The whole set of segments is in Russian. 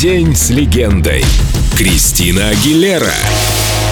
День с легендой. Кристина Агилера.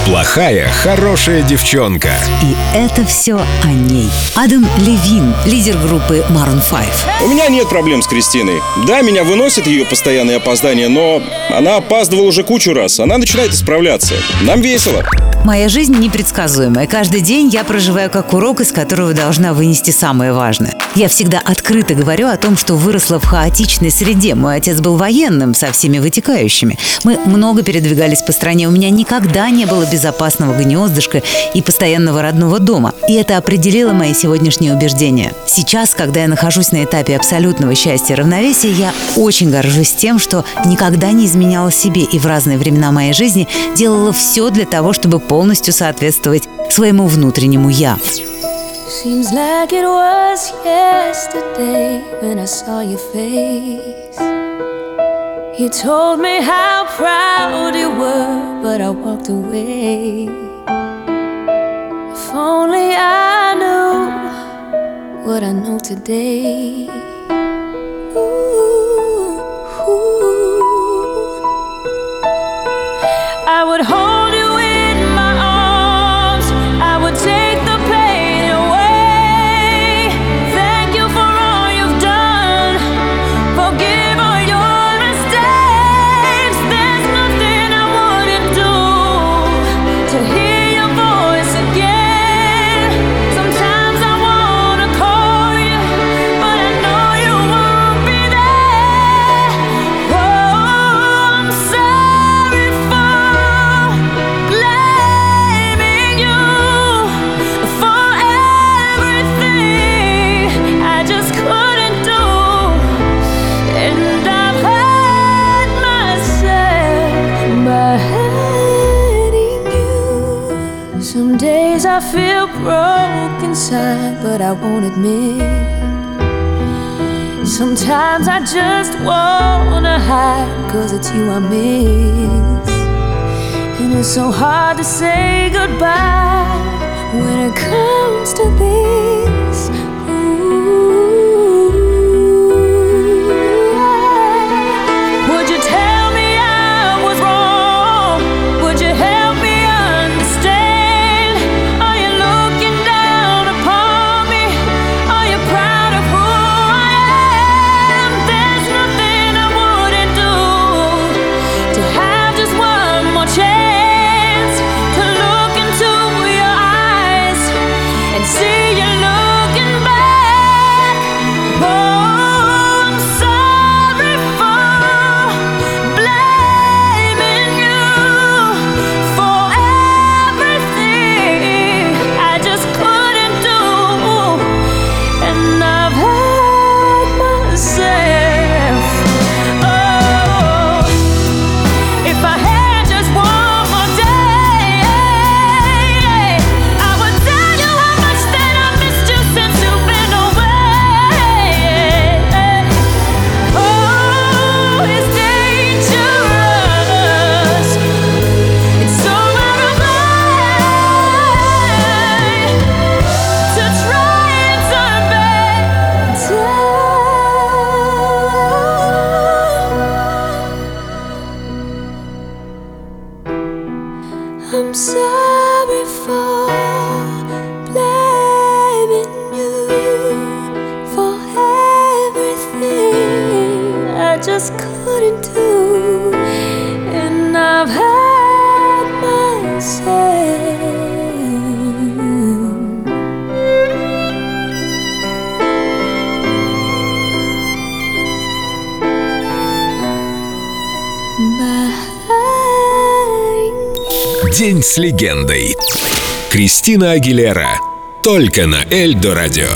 Плохая, хорошая девчонка. И это все о ней. Адам Левин, лидер группы Maroon 5. У меня нет проблем с Кристиной. Да, меня выносит ее постоянные опоздания, но она опаздывала уже кучу раз. Она начинает исправляться. Нам весело. Моя жизнь непредсказуемая. Каждый день я проживаю как урок, из которого должна вынести самое важное. Я всегда открыто говорю о том, что выросла в хаотичной среде. Мой отец был военным со всеми вытекающими. Мы много передвигались по стране. У меня никогда не было безопасного гнездышка и постоянного родного дома. И это определило мои сегодняшние убеждения. Сейчас, когда я нахожусь на этапе абсолютного счастья и равновесия, я очень горжусь тем, что никогда не изменяла себе и в разные времена моей жизни делала все для того, чтобы полностью соответствовать своему внутреннему «я». Seems like it was yesterday when I saw your face. You told me how proud you were, but I walked away. If only I knew what I know today. Ooh, ooh. I would feel broke inside, but I won't admit. Sometimes I just wanna hide, cause it's you I miss. And it's so hard to say goodbye when it comes to this. День с легендой. Кристина Агилера. Только на Эльдо радио.